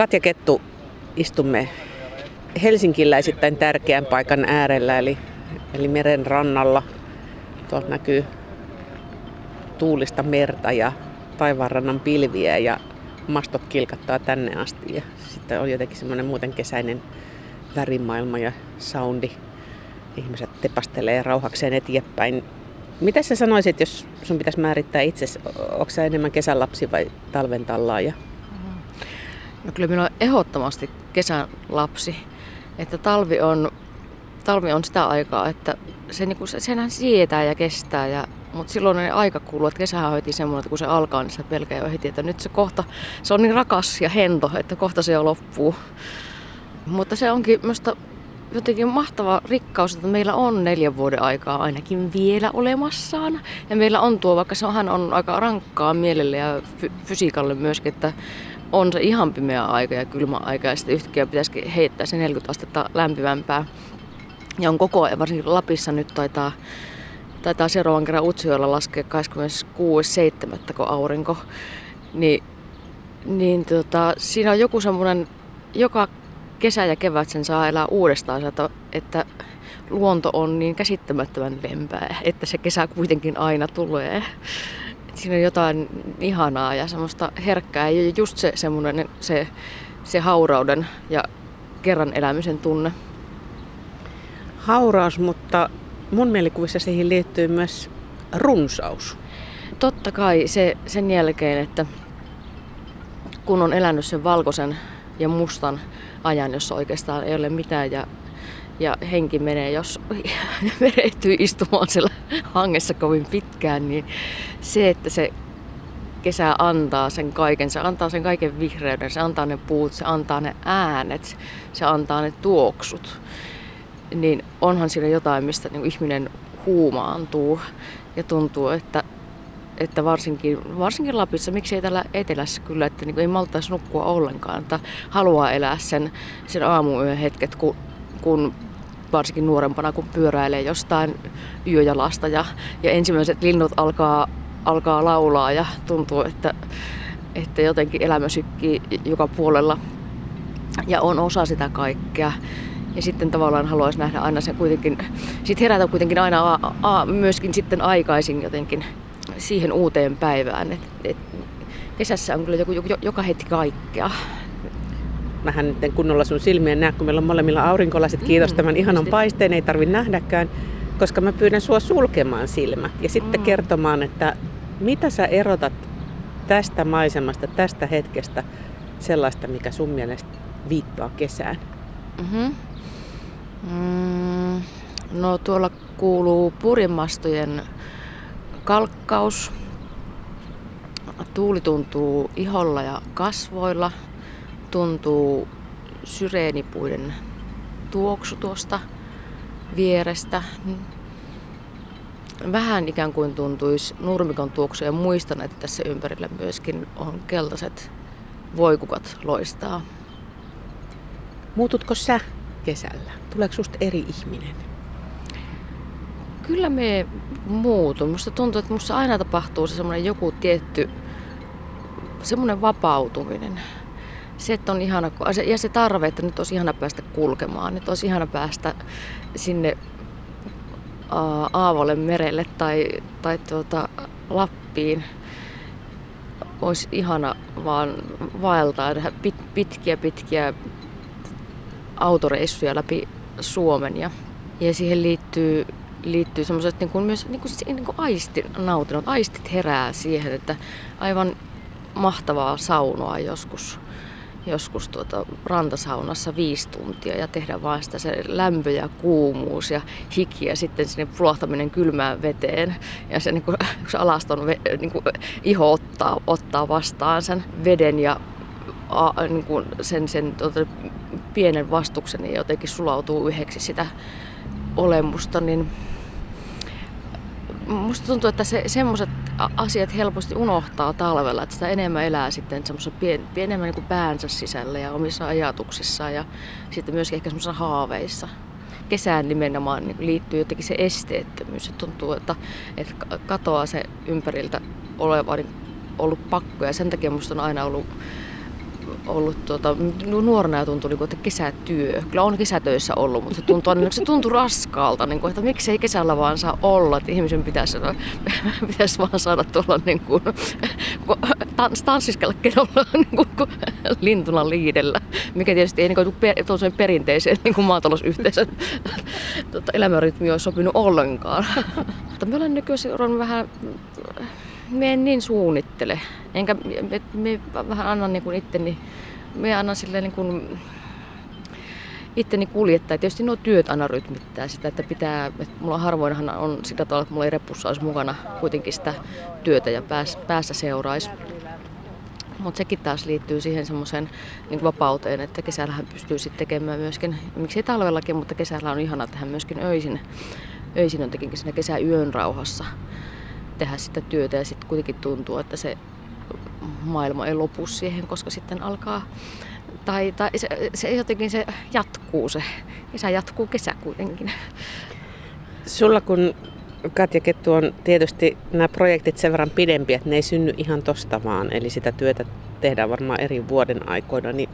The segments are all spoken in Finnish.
Katja Kettu istumme helsinkiläisittäin tärkeän paikan äärellä, eli, eli meren rannalla. Tuolta näkyy tuulista merta ja taivaanrannan pilviä ja mastot kilkattaa tänne asti. Ja sitten on jotenkin semmoinen muuten kesäinen värimaailma ja soundi. Ihmiset tepastelee rauhakseen eteenpäin. Mitä sä sanoisit, jos sun pitäisi määrittää itse, onko sä enemmän kesälapsi vai talven tallaaja? No kyllä minä olen ehdottomasti kesän lapsi. Että talvi on, talvi on sitä aikaa, että se, niin se, senhän sietää ja kestää. Ja, mutta silloin ne aika kuluu, että kesähän hoitiin semmoinen, että kun se alkaa, niin se pelkää jo heti, että nyt se kohta, se on niin rakas ja hento, että kohta se jo loppuu. Mutta se onkin minusta jotenkin mahtava rikkaus, että meillä on neljän vuoden aikaa ainakin vielä olemassaan. Ja meillä on tuo, vaikka se onhan on aika rankkaa mielelle ja fy- fysiikalle myöskin, että on se ihan pimeä aika ja kylmä aika ja sitten yhtäkkiä pitäisi heittää se 40 astetta lämpimämpää. Ja on koko ajan, varsinkin Lapissa nyt taitaa, taitaa seuraavan kerran Utsjoella laskea 26.7. kun aurinko. Niin, niin tota, siinä on joku semmoinen, joka kesä ja kevät sen saa elää uudestaan, että, että luonto on niin käsittämättömän lempää, että se kesä kuitenkin aina tulee siinä on jotain ihanaa ja semmoista herkkää ja just se semmoinen se, se haurauden ja kerran elämisen tunne. Hauraus, mutta mun mielikuvissa siihen liittyy myös runsaus. Totta kai se, sen jälkeen, että kun on elänyt sen valkoisen ja mustan ajan, jossa oikeastaan ei ole mitään ja ja henki menee, jos merehtyy istumaan siellä hangessa kovin pitkään, niin se, että se kesä antaa sen kaiken, se antaa sen kaiken vihreyden, se antaa ne puut, se antaa ne äänet, se antaa ne tuoksut, niin onhan siinä jotain, mistä niin ihminen huumaantuu ja tuntuu, että että varsinkin, varsinkin Lapissa, miksi ei täällä etelässä kyllä, että niin ei maltaisi nukkua ollenkaan, että haluaa elää sen, sen aamuyön hetket, kun, kun varsinkin nuorempana, kun pyöräilee jostain yöjalasta ja, ja ensimmäiset linnut alkaa, alkaa laulaa ja tuntuu, että, että jotenkin elämä sykkii joka puolella ja on osa sitä kaikkea. Ja sitten tavallaan haluaisi nähdä aina sen kuitenkin, sitten herätä kuitenkin aina a, a, myöskin sitten aikaisin jotenkin siihen uuteen päivään. Et, et, kesässä on kyllä joku, joku, joka hetki kaikkea mähän nyt kunnolla sun silmien näe, kun meillä on molemmilla aurinkolasit. Kiitos mm, tämän ihanan paisteen, ei tarvi nähdäkään, koska mä pyydän sua sulkemaan silmät ja sitten mm. kertomaan, että mitä sä erotat tästä maisemasta, tästä hetkestä sellaista, mikä sun mielestä viittaa kesään? Mm-hmm. Mm, no tuolla kuuluu purimastojen kalkkaus. Tuuli tuntuu iholla ja kasvoilla – tuntuu syreenipuiden tuoksu tuosta vierestä. Vähän ikään kuin tuntuisi nurmikon tuoksu ja muistan, että tässä ympärillä myöskin on keltaiset voikukat loistaa. Muututko sä kesällä? Tuleeko susta eri ihminen? Kyllä me muutun. Musta tuntuu, että musta aina tapahtuu se semmoinen joku tietty semmoinen vapautuminen se, että on ihana, ja se tarve, että nyt olisi ihana päästä kulkemaan, nyt olisi ihana päästä sinne Aavolle merelle tai, tai tuota, Lappiin. Olisi ihana vaan vaeltaa pit, pitkiä pitkiä autoreissuja läpi Suomen ja, ja siihen liittyy, liittyy semmoiset niin kuin myös niin kuin, niin kuin aistin nautinnot. Aistit herää siihen, että aivan mahtavaa saunoa joskus joskus tuota rantasaunassa viisi tuntia ja tehdä vain sitä se lämpö ja kuumuus ja hiki ja sitten sinne pulahtaminen kylmään veteen ja se niin kuin, se alaston niin kuin, iho ottaa, ottaa vastaan sen veden ja a, niin kuin sen, sen tuota, pienen vastuksen ja jotenkin sulautuu yhdeksi sitä olemusta, niin musta tuntuu, että se, semmoiset asiat helposti unohtaa talvella, että sitä enemmän elää sitten semmoisessa pien, enemmän niin kuin päänsä sisällä ja omissa ajatuksissaan ja sitten myöskin ehkä semmoisissa haaveissa. Kesään nimenomaan niin liittyy jotenkin se esteettömyys. Se tuntuu, että, että katoaa se ympäriltä oleva niin ollut pakko ja sen takia musta on aina ollut ollut tuota, nuorena ja tuntui, niin että kesätyö. Kyllä on kesätöissä ollut, mutta se tuntuu, niin se tuntui raskaalta, niin kuin, että miksei kesällä vaan saa olla, että ihmisen pitäisi, pitäisi vaan saada tuolla niin kuin, tans, tanssiskellakin olla niin kuin, lintuna liidellä, mikä tietysti ei niin kuin, per, perinteiseen niin kuin maatalousyhteisön tuota, elämänrytmi olisi sopinut ollenkaan. Mutta mä olen nykyään vähän me en niin suunnittele. Enkä me, me vähän annan niin itteni, me annan silleen niin kuin itteni kuljettaa. Tietysti nuo työt aina rytmittää sitä, että pitää, että mulla harvoinhan on sitä tavalla, että mulla ei repussa olisi mukana kuitenkin sitä työtä ja pääs, päässä seuraisi. Mutta sekin taas liittyy siihen semmoiseen niin vapauteen, että kesällähän pystyy sitten tekemään myöskin, miksei talvellakin, mutta kesällä on ihana tehdä myöskin öisin. Öisin on tekinkin siinä kesäyön rauhassa tehdä sitä työtä ja sitten kuitenkin tuntuu, että se maailma ei lopu siihen, koska sitten alkaa, tai, tai se, se jotenkin se jatkuu se, kesä jatkuu kesä kuitenkin. Sulla kun Katja Kettu on tietysti nämä projektit sen verran pidempiä, että ne ei synny ihan tosta vaan, eli sitä työtä tehdään varmaan eri vuoden aikoina, niin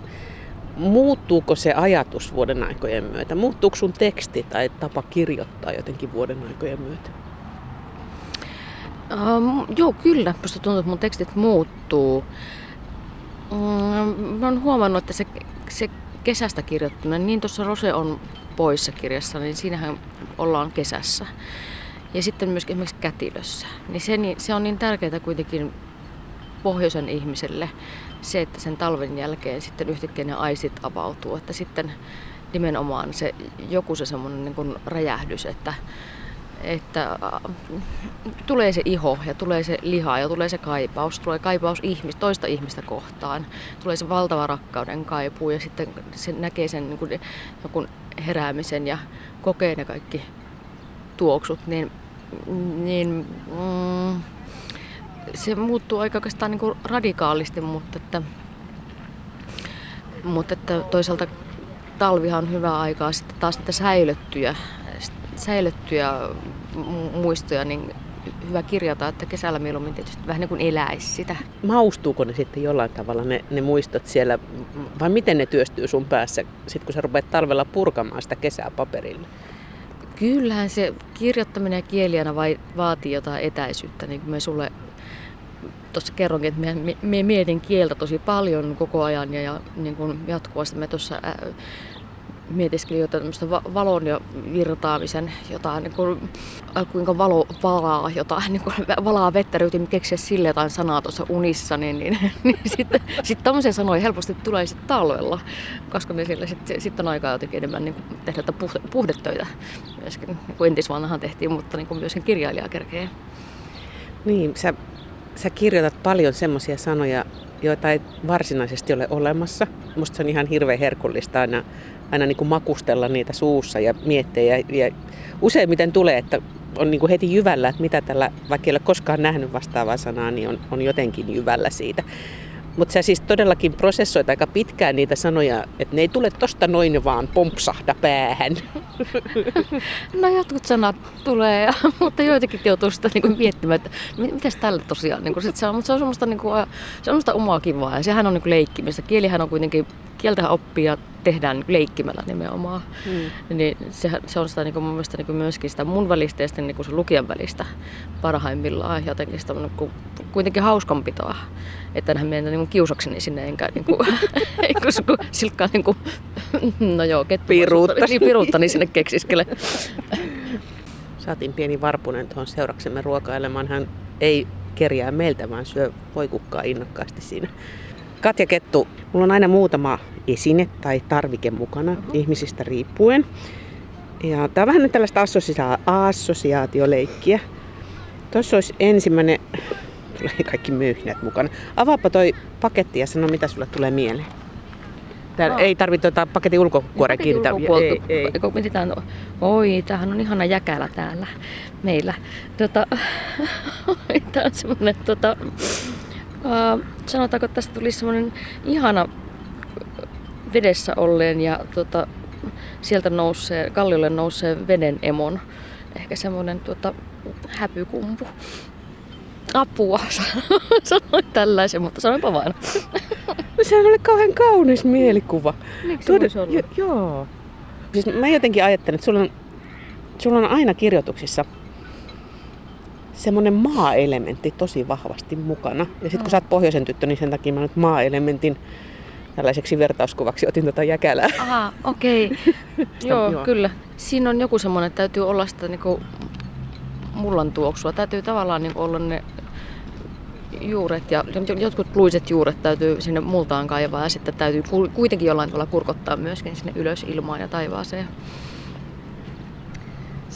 muuttuuko se ajatus vuoden aikojen myötä? Muuttuuko sun teksti tai tapa kirjoittaa jotenkin vuoden aikojen myötä? Um, joo, kyllä. Musta tuntuu, että mun tekstit muuttuu. Um, mä oon huomannut, että se, se kesästä kirjoittaminen, niin tuossa Rose on poissa kirjassa, niin siinähän ollaan kesässä. Ja sitten myös esimerkiksi kätilössä. Niin se, niin, se on niin tärkeää kuitenkin pohjoisen ihmiselle se, että sen talven jälkeen sitten yhtäkkiä ne aisit avautuu. Että sitten nimenomaan se joku se semmoinen niin räjähdys, että että äh, tulee se iho ja tulee se liha ja tulee se kaipaus, tulee kaipaus ihmis, toista ihmistä kohtaan, tulee se valtava rakkauden kaipuu ja sitten se näkee sen niin kuin, heräämisen ja kokee ne kaikki tuoksut, niin, niin mm, se muuttuu aika oikeastaan niin kuin radikaalisti, mutta että, mutta että toisaalta talvihan on hyvä aikaa sitten taas niitä säilyttyjä säilyttyjä muistoja, niin hyvä kirjata, että kesällä mieluummin tietysti vähän niin kuin eläisi sitä. Maustuuko ne sitten jollain tavalla ne, ne muistot siellä, vai miten ne työstyy sun päässä, sit kun sä rupeat talvella purkamaan sitä kesää paperille? Kyllähän se kirjoittaminen ja kieliana vai, vaatii jotain etäisyyttä, niin kuin me sulle tuossa kerronkin, että me, me, mietin kieltä tosi paljon koko ajan ja, ja niin kuin jatkuvasti me tuossa mietiskelin jotain tämmöistä valon ja virtaamisen, jotain niin kuin, äh, kuinka valo valaa jotain, niin kuin valaa vettä, yritin keksiä sille jotain sanaa tuossa unissa, niin, niin, niin sitten sit tämmöisiä sanoja helposti tulee sitten talvella, koska me siellä sitten sit on aikaa jotenkin enemmän niin kuin tehdä puhdetöitä myöskin, niin kuin entisvannahan tehtiin, mutta niin kuin myöskin kirjailija kerkee. Niin, sä, sä kirjoitat paljon semmoisia sanoja, joita ei varsinaisesti ole olemassa. Musta se on ihan hirveän herkullista aina aina niin kuin makustella niitä suussa ja miettiä. Ja, ja useimmiten tulee, että on niin kuin heti jyvällä, että mitä tällä, vaikka ei ole koskaan nähnyt vastaavaa sanaa, niin on, on jotenkin jyvällä siitä. Mutta sä siis todellakin prosessoit aika pitkään niitä sanoja, että ne ei tule tosta noin vaan pompsahda päähän. No jotkut sanat tulee, mutta joitakin joutuu sitä niinku miettimään, että mitä tälle tosiaan niinku sit se on. Mutta se on semmoista, niinku, se on semmoista omaa kivaa ja sehän on niinku leikkimistä. Kielihän on kuitenkin, kieltähän oppii ja tehdään niin leikkimällä nimenomaan. Mm. Niin se, se on sitä niin kuin mun mielestä niin kuin myöskin sitä mun välistä ja sitten niin kuin se lukijan välistä parhaimmillaan jotenkin sitä niin kuin, kuitenkin hauskanpitoa. Että enhän mennä niin kiusakseni sinne enkä niin kuin, kun silkkaa niin kuin, no joo, kettu piruutta. Niin, piruuttani sinne keksiskele. Saatiin pieni varpunen tuohon seuraksemme ruokailemaan. Hän ei kerjää meiltä, vaan syö voikukkaa innokkaasti siinä. Katja Kettu, mulla on aina muutama esine tai tarvike mukana uh-huh. ihmisistä riippuen. Ja tämä on vähän nyt tällaista assosia- assosiaatioleikkiä. Tuossa olisi ensimmäinen, tulee kaikki myyhnät mukana. Avaapa toi paketti ja sano mitä sulle tulee mieleen. Täällä no. ei tarvitse tuota paketin ulkokuoren kiinnittää. Ei, ei. Kun mietitään, oi, tämähän on ihana jäkälä täällä meillä. Tota, tämä on semmoinen, tota, uh, sanotaanko, että tästä tuli semmoinen ihana vedessä olleen ja tota, sieltä nousee, kalliolle nousee veden emon. Ehkä semmoinen tuota, häpykumpu. Apua, sanoin tällaisen, mutta sanoinpa vain. No sehän oli kauhean kaunis mielikuva. Miksi se voisi olla? Jo, joo. Siis mä jotenkin ajattelen, että sulla on, sulla on aina kirjoituksissa semmoinen maa-elementti tosi vahvasti mukana. Ja sitten kun sä oot pohjoisen tyttö, niin sen takia mä nyt maa-elementin tällaiseksi vertauskuvaksi otin tota jäkälää. Aha, okei. Okay. joo, joo. kyllä. Siinä on joku semmoinen, että täytyy olla sitä niinku mullan tuoksua. Täytyy tavallaan niinku olla ne juuret ja jotkut luiset juuret täytyy sinne multaan kaivaa ja sitten täytyy ku- kuitenkin jollain tavalla kurkottaa myöskin sinne ylös ilmaan ja taivaaseen.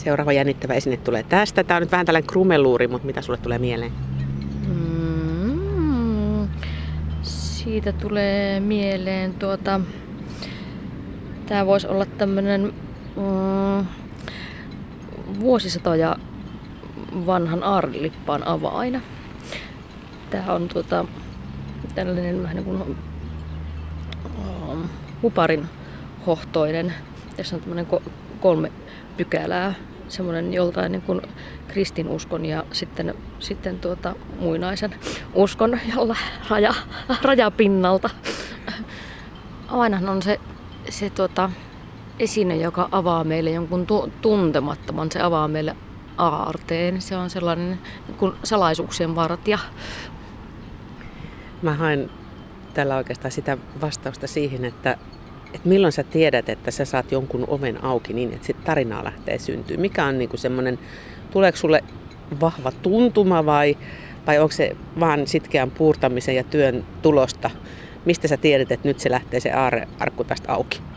Seuraava jännittävä esine tulee tästä. Tää on nyt vähän tällainen krumeluuri, mutta mitä sulle tulee mieleen? Mm, siitä tulee mieleen tuota... Tää voisi olla tämmönen mm, vuosisatoja vanhan aarilippaan avaina. Tää on tuota, tällainen vähän niin kuin um, huparin hohtoinen. Tässä on tämmöinen ko- kolme pykälää. Semmoinen joltain niin kuin kristinuskon ja sitten, sitten tuota muinaisen uskon jolla raja, rajapinnalta. Ainahan on se, se tuota, esine, joka avaa meille jonkun tu- tuntemattoman. Se avaa meille aarteen. Se on sellainen niin kuin salaisuuksien vartija. Mä haen tällä oikeastaan sitä vastausta siihen, että, että milloin sä tiedät, että sä saat jonkun oven auki niin, että sit tarinaa lähtee syntyy. Mikä on niinku semmoinen, tuleeko sulle vahva tuntuma vai, vai onko se vaan sitkeän puurtamisen ja työn tulosta? Mistä sä tiedät, että nyt se lähtee se aarrearkku tästä auki?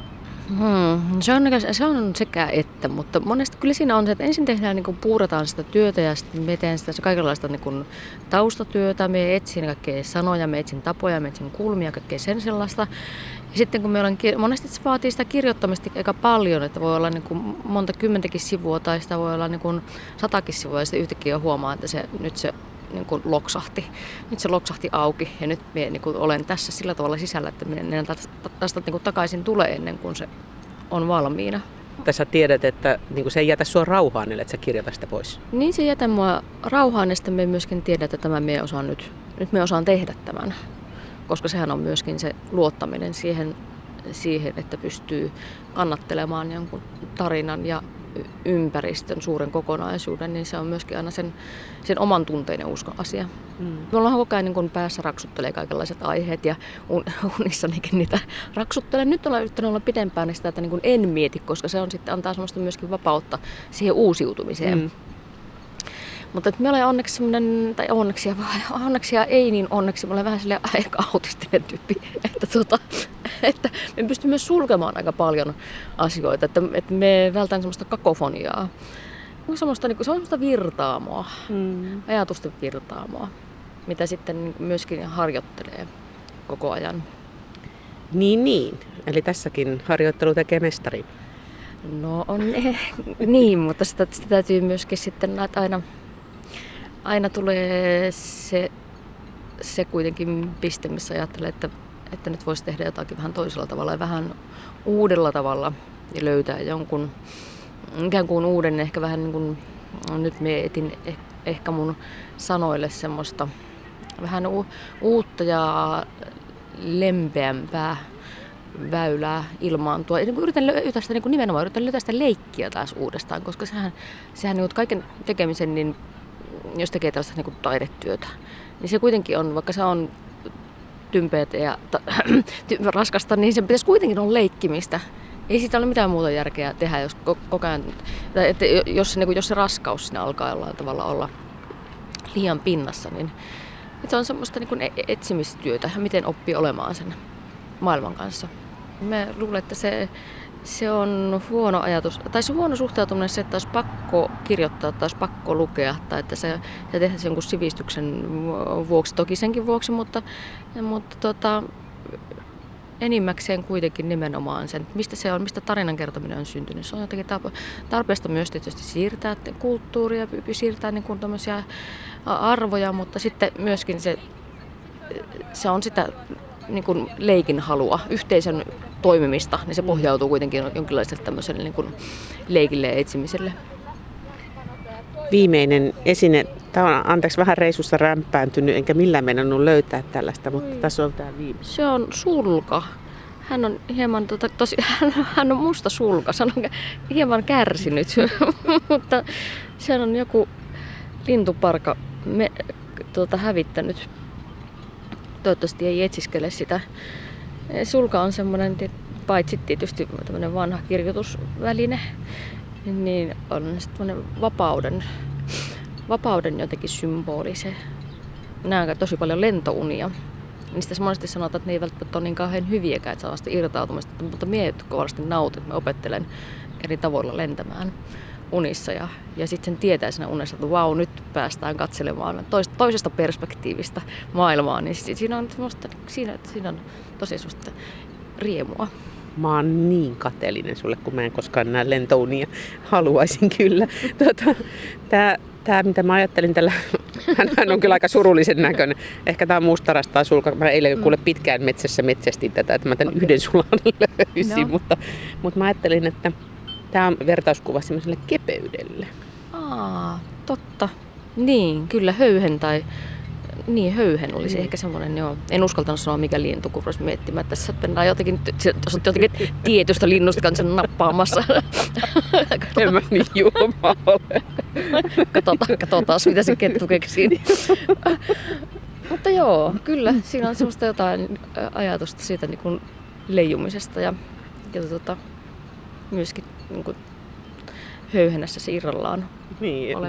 Hmm, se, on, se on sekä että, mutta monesti kyllä siinä on se, että ensin tehdään, niin kuin puurataan sitä työtä ja sitten me teen sitä kaikenlaista niin kuin taustatyötä, me etsin kaikkea sanoja, me etsin tapoja, me etsin kulmia, kaikkea sen sellaista. Ja sitten kun me ollaan, monesti se vaatii sitä kirjoittamista aika paljon, että voi olla niin kuin monta kymmentäkin sivua tai sitä voi olla niin kuin satakin sivua ja sitten yhtäkkiä huomaa, että se, nyt se niin kuin loksahti. Nyt se loksahti auki ja nyt minä niin kuin olen tässä sillä tavalla sisällä, että minä en tästä, niin kuin takaisin tule ennen kuin se on valmiina. Tässä tiedät, että niin se ei jätä sua rauhaan, että sä kirjoita sitä pois. Niin se jätä mua rauhaan ja sitten me myöskin tiedät, että tämä me osaan nyt, nyt me osaan tehdä tämän. Koska sehän on myöskin se luottaminen siihen, siihen että pystyy kannattelemaan jonkun tarinan ja ympäristön suuren kokonaisuuden, niin se on myöskin aina sen, sen oman tunteinen uskon asia. Mm. Me ollaan koko ajan niin päässä raksuttelee kaikenlaiset aiheet ja un, unissanikin niitä raksuttelen. Nyt ollaan yrittänyt olla pidempään niin sitä, että niin en mieti, koska se on sitten antaa semmoista myöskin vapautta siihen uusiutumiseen. Mm. Mutta että me olen onneksi semmoinen, tai onneksi ja, onneksi ja ei niin onneksi, mä olen vähän sille aika autistinen tyyppi, että, tota, että me pystymme myös sulkemaan aika paljon asioita, että, että me vältään semmoista kakofoniaa. On semmoista, niin kuin, se on semmoista virtaamoa, mm. ajatusten virtaamoa, mitä sitten niin myöskin harjoittelee koko ajan. Niin, niin. Eli tässäkin harjoittelu tekee mestari. No on niin, mutta sitä, sitä täytyy myöskin sitten aina aina tulee se, se kuitenkin piste, missä ajattelee, että, että nyt voisi tehdä jotakin vähän toisella tavalla ja vähän uudella tavalla ja löytää jonkun ikään kuin uuden, ehkä vähän niin kuin, no nyt me etin eh, ehkä mun sanoille semmoista vähän u, uutta ja lempeämpää väylää ilmaantua. Ja niin yritän löytää sitä, niin kuin nimenomaan yritän löytää sitä leikkiä taas uudestaan, koska sehän, sehän niin kaiken tekemisen niin jos tekee tällaista niin kuin taidetyötä, niin se kuitenkin on, vaikka se on tympeät ja ta, raskasta, niin se pitäisi kuitenkin olla leikkimistä. Ei siitä ole mitään muuta järkeä tehdä, jos koko ajan, tai että jos, niin kuin, jos se raskaus sinne alkaa jollain tavalla olla liian pinnassa, niin se on semmoista niin kuin e-, etsimistyötä, miten oppii olemaan sen maailman kanssa. Mä luulen, että se se on huono ajatus, tai se huono suhtautuminen se, että olisi pakko kirjoittaa tai olisi pakko lukea, tai että se, se tehtäisiin jonkun sivistyksen vuoksi, toki senkin vuoksi, mutta, mutta tota, enimmäkseen kuitenkin nimenomaan sen, mistä se on, mistä tarinan kertominen on syntynyt. Se on jotenkin tarpeesta myös tietysti siirtää kulttuuria, siirtää niin kuin arvoja, mutta sitten myöskin se, se on sitä niin kuin leikin halua, yhteisön toimimista, niin se mm. pohjautuu kuitenkin jonkinlaiselle tämmöiselle niin kuin leikille ja etsimiselle. Viimeinen esine Tämä on, anteeksi, vähän reisussa rämpääntynyt, enkä millään mennä löytää tällaista, mutta Oi. tässä on tämä viime. Se on sulka. Hän on hieman, tota, tosi, hän, hän on musta sulka, hän on hieman kärsinyt, mutta se on joku lintuparka me, tuota, hävittänyt. Toivottavasti ei etsiskele sitä. Sulka on semmoinen, paitsi tietysti tämmöinen vanha kirjoitusväline, niin on semmoinen vapauden, vapauden jotenkin symboli se. Näen tosi paljon lentounia niistä monesti sanotaan, että ne ei välttämättä ole niin kauhean hyviäkään, että saa vasta irtautumista, mutta mie kovasti nautin, että mä opettelen eri tavoilla lentämään unissa ja, ja sitten sen tietää siinä unessa, että vau, nyt päästään katselemaan toisesta perspektiivistä maailmaa, niin siinä on, siinä, siinä on tosi semmoista riemua. Mä oon niin kateellinen sulle, kun mä en koskaan näe lentounia. Haluaisin kyllä. Tota, tää, tää, mitä mä ajattelin tällä, hän on kyllä aika surullisen näköinen. Ehkä tää on mustarasta sulka. Mä eilen kuule pitkään metsässä metsästin tätä, että mä tän yhden sulan löysin, no. mutta, mutta mä ajattelin, että tämä on vertauskuva semmoiselle kepeydelle. Aa, totta. Niin, kyllä höyhen tai niin, höyhen olisi mm. ehkä semmoinen, joo. En uskaltanut sanoa mikä lintu, kun olisi miettimään. Tässä mennään jotenkin, tuossa jotenkin tietystä linnusta kanssa nappaamassa. en mä niin julma ole. katsotaan, katsotaan, mitä se kettu keksii. Mutta joo, kyllä, siinä on semmoista jotain ajatusta siitä niin kuin leijumisesta ja, ja tota, myöskin niin kuin höyhenässä irrallaan niin, ja,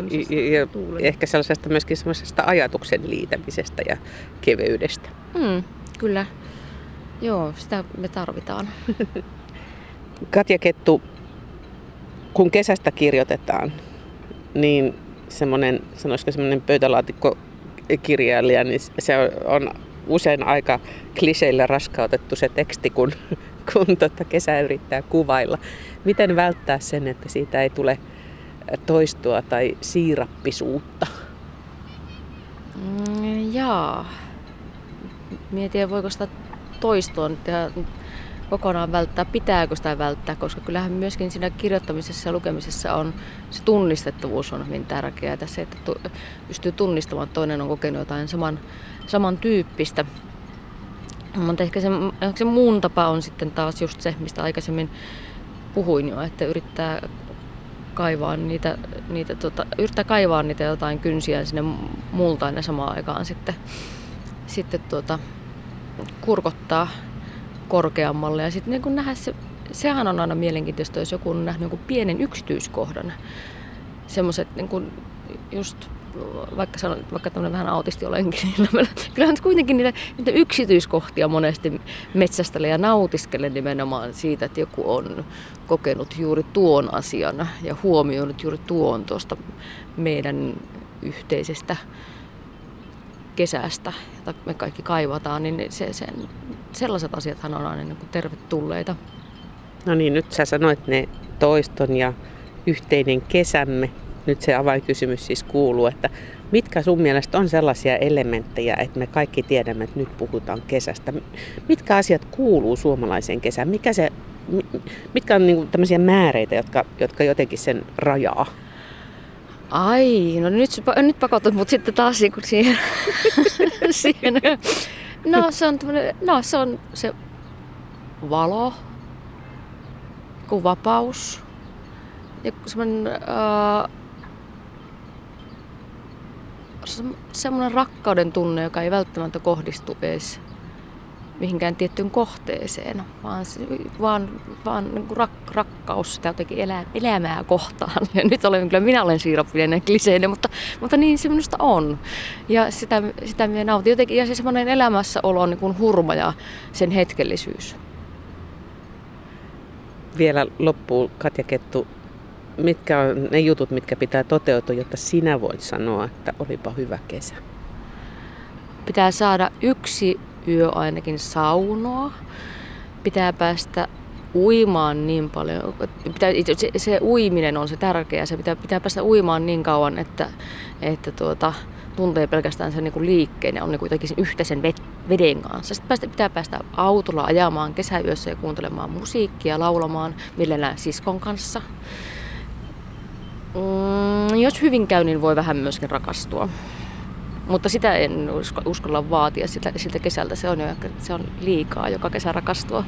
ja ehkä sellaisesta myöskin sellaisesta ajatuksen liitämisestä ja keveydestä. Mm, kyllä. Joo, sitä me tarvitaan. Katja Kettu, kun kesästä kirjoitetaan, niin semmoinen, sanoisiko semmoinen pöytälaatikko kirjailija, niin se on usein aika kliseillä raskautettu se teksti, kun, kun tota kesä yrittää kuvailla. Miten välttää sen, että siitä ei tule toistoa tai siirappisuutta? Mm, jaa. Mietin, voiko sitä toistoa tehdä kokonaan välttää, pitääkö sitä välttää, koska kyllähän myöskin siinä kirjoittamisessa ja lukemisessa on se tunnistettavuus on hyvin tärkeää. Se, että pystyy tunnistamaan, että toinen on kokenut jotain saman, samantyyppistä. Mutta ehkä se, se muun tapa on sitten taas just se, mistä aikaisemmin puhuin jo, että yrittää kaivaa niitä, niitä tota, yrittää kaivaa niitä jotain kynsiä sinne multaan ja samaan aikaan sitten, sitten tuota, kurkottaa korkeammalle. Ja sitten niin nähdä se, sehän on aina mielenkiintoista, jos joku on nähnyt jonkun pienen yksityiskohdan. Semmoiset niin just vaikka, sanon, vaikka tämmöinen vähän autisti olenkin, niin kyllähän kuitenkin niitä, niitä yksityiskohtia monesti metsästele ja nautiskele nimenomaan siitä, että joku on kokenut juuri tuon asian ja huomioinut juuri tuon tuosta meidän yhteisestä kesästä, jota me kaikki kaivataan, niin se, sen, sellaiset asiathan on aina niin kuin tervetulleita. No niin, nyt sä sanoit ne toiston ja yhteinen kesämme. Nyt se avainkysymys siis kuuluu, että mitkä sun mielestä on sellaisia elementtejä, että me kaikki tiedämme, että nyt puhutaan kesästä. Mitkä asiat kuuluu suomalaiseen kesään? Mikä se, mitkä on niin tämmöisiä määreitä, jotka, jotka jotenkin sen rajaa? Ai, no nyt, nyt pakotat mut sitten taas niin siihen, siihen. No se on no se on se valo, vapaus ja semmoinen uh, semmoinen rakkauden tunne, joka ei välttämättä kohdistu edes mihinkään tiettyyn kohteeseen, vaan, vaan, vaan niin kuin rak, rakkaus sitä jotenkin elää, elämää kohtaan. Ja nyt olen kyllä, minä olen siirappinen kliseinen, mutta, mutta niin se minusta on. Ja sitä, sitä minä nautin jotenkin. Ja se semmoinen elämässäolo on niin kuin hurma ja sen hetkellisyys. Vielä loppuu Katja Kettu mitkä on ne jutut, mitkä pitää toteutua, jotta sinä voit sanoa, että olipa hyvä kesä? Pitää saada yksi yö ainakin saunoa. Pitää päästä uimaan niin paljon. Pitää, se, se uiminen on se tärkeä. Se pitää, pitää päästä uimaan niin kauan, että, että tuota, tuntee pelkästään sen niin liikkeen ja on niin kuitenkin sen yhteisen veden kanssa. Sitten päästä, pitää päästä autolla ajamaan kesäyössä ja kuuntelemaan musiikkia, laulamaan millään siskon kanssa Mm, jos hyvin käy, niin voi vähän myöskin rakastua. Mutta sitä en uskalla vaatia siltä, siltä kesältä. Se on, jo, se on liikaa joka kesä rakastua.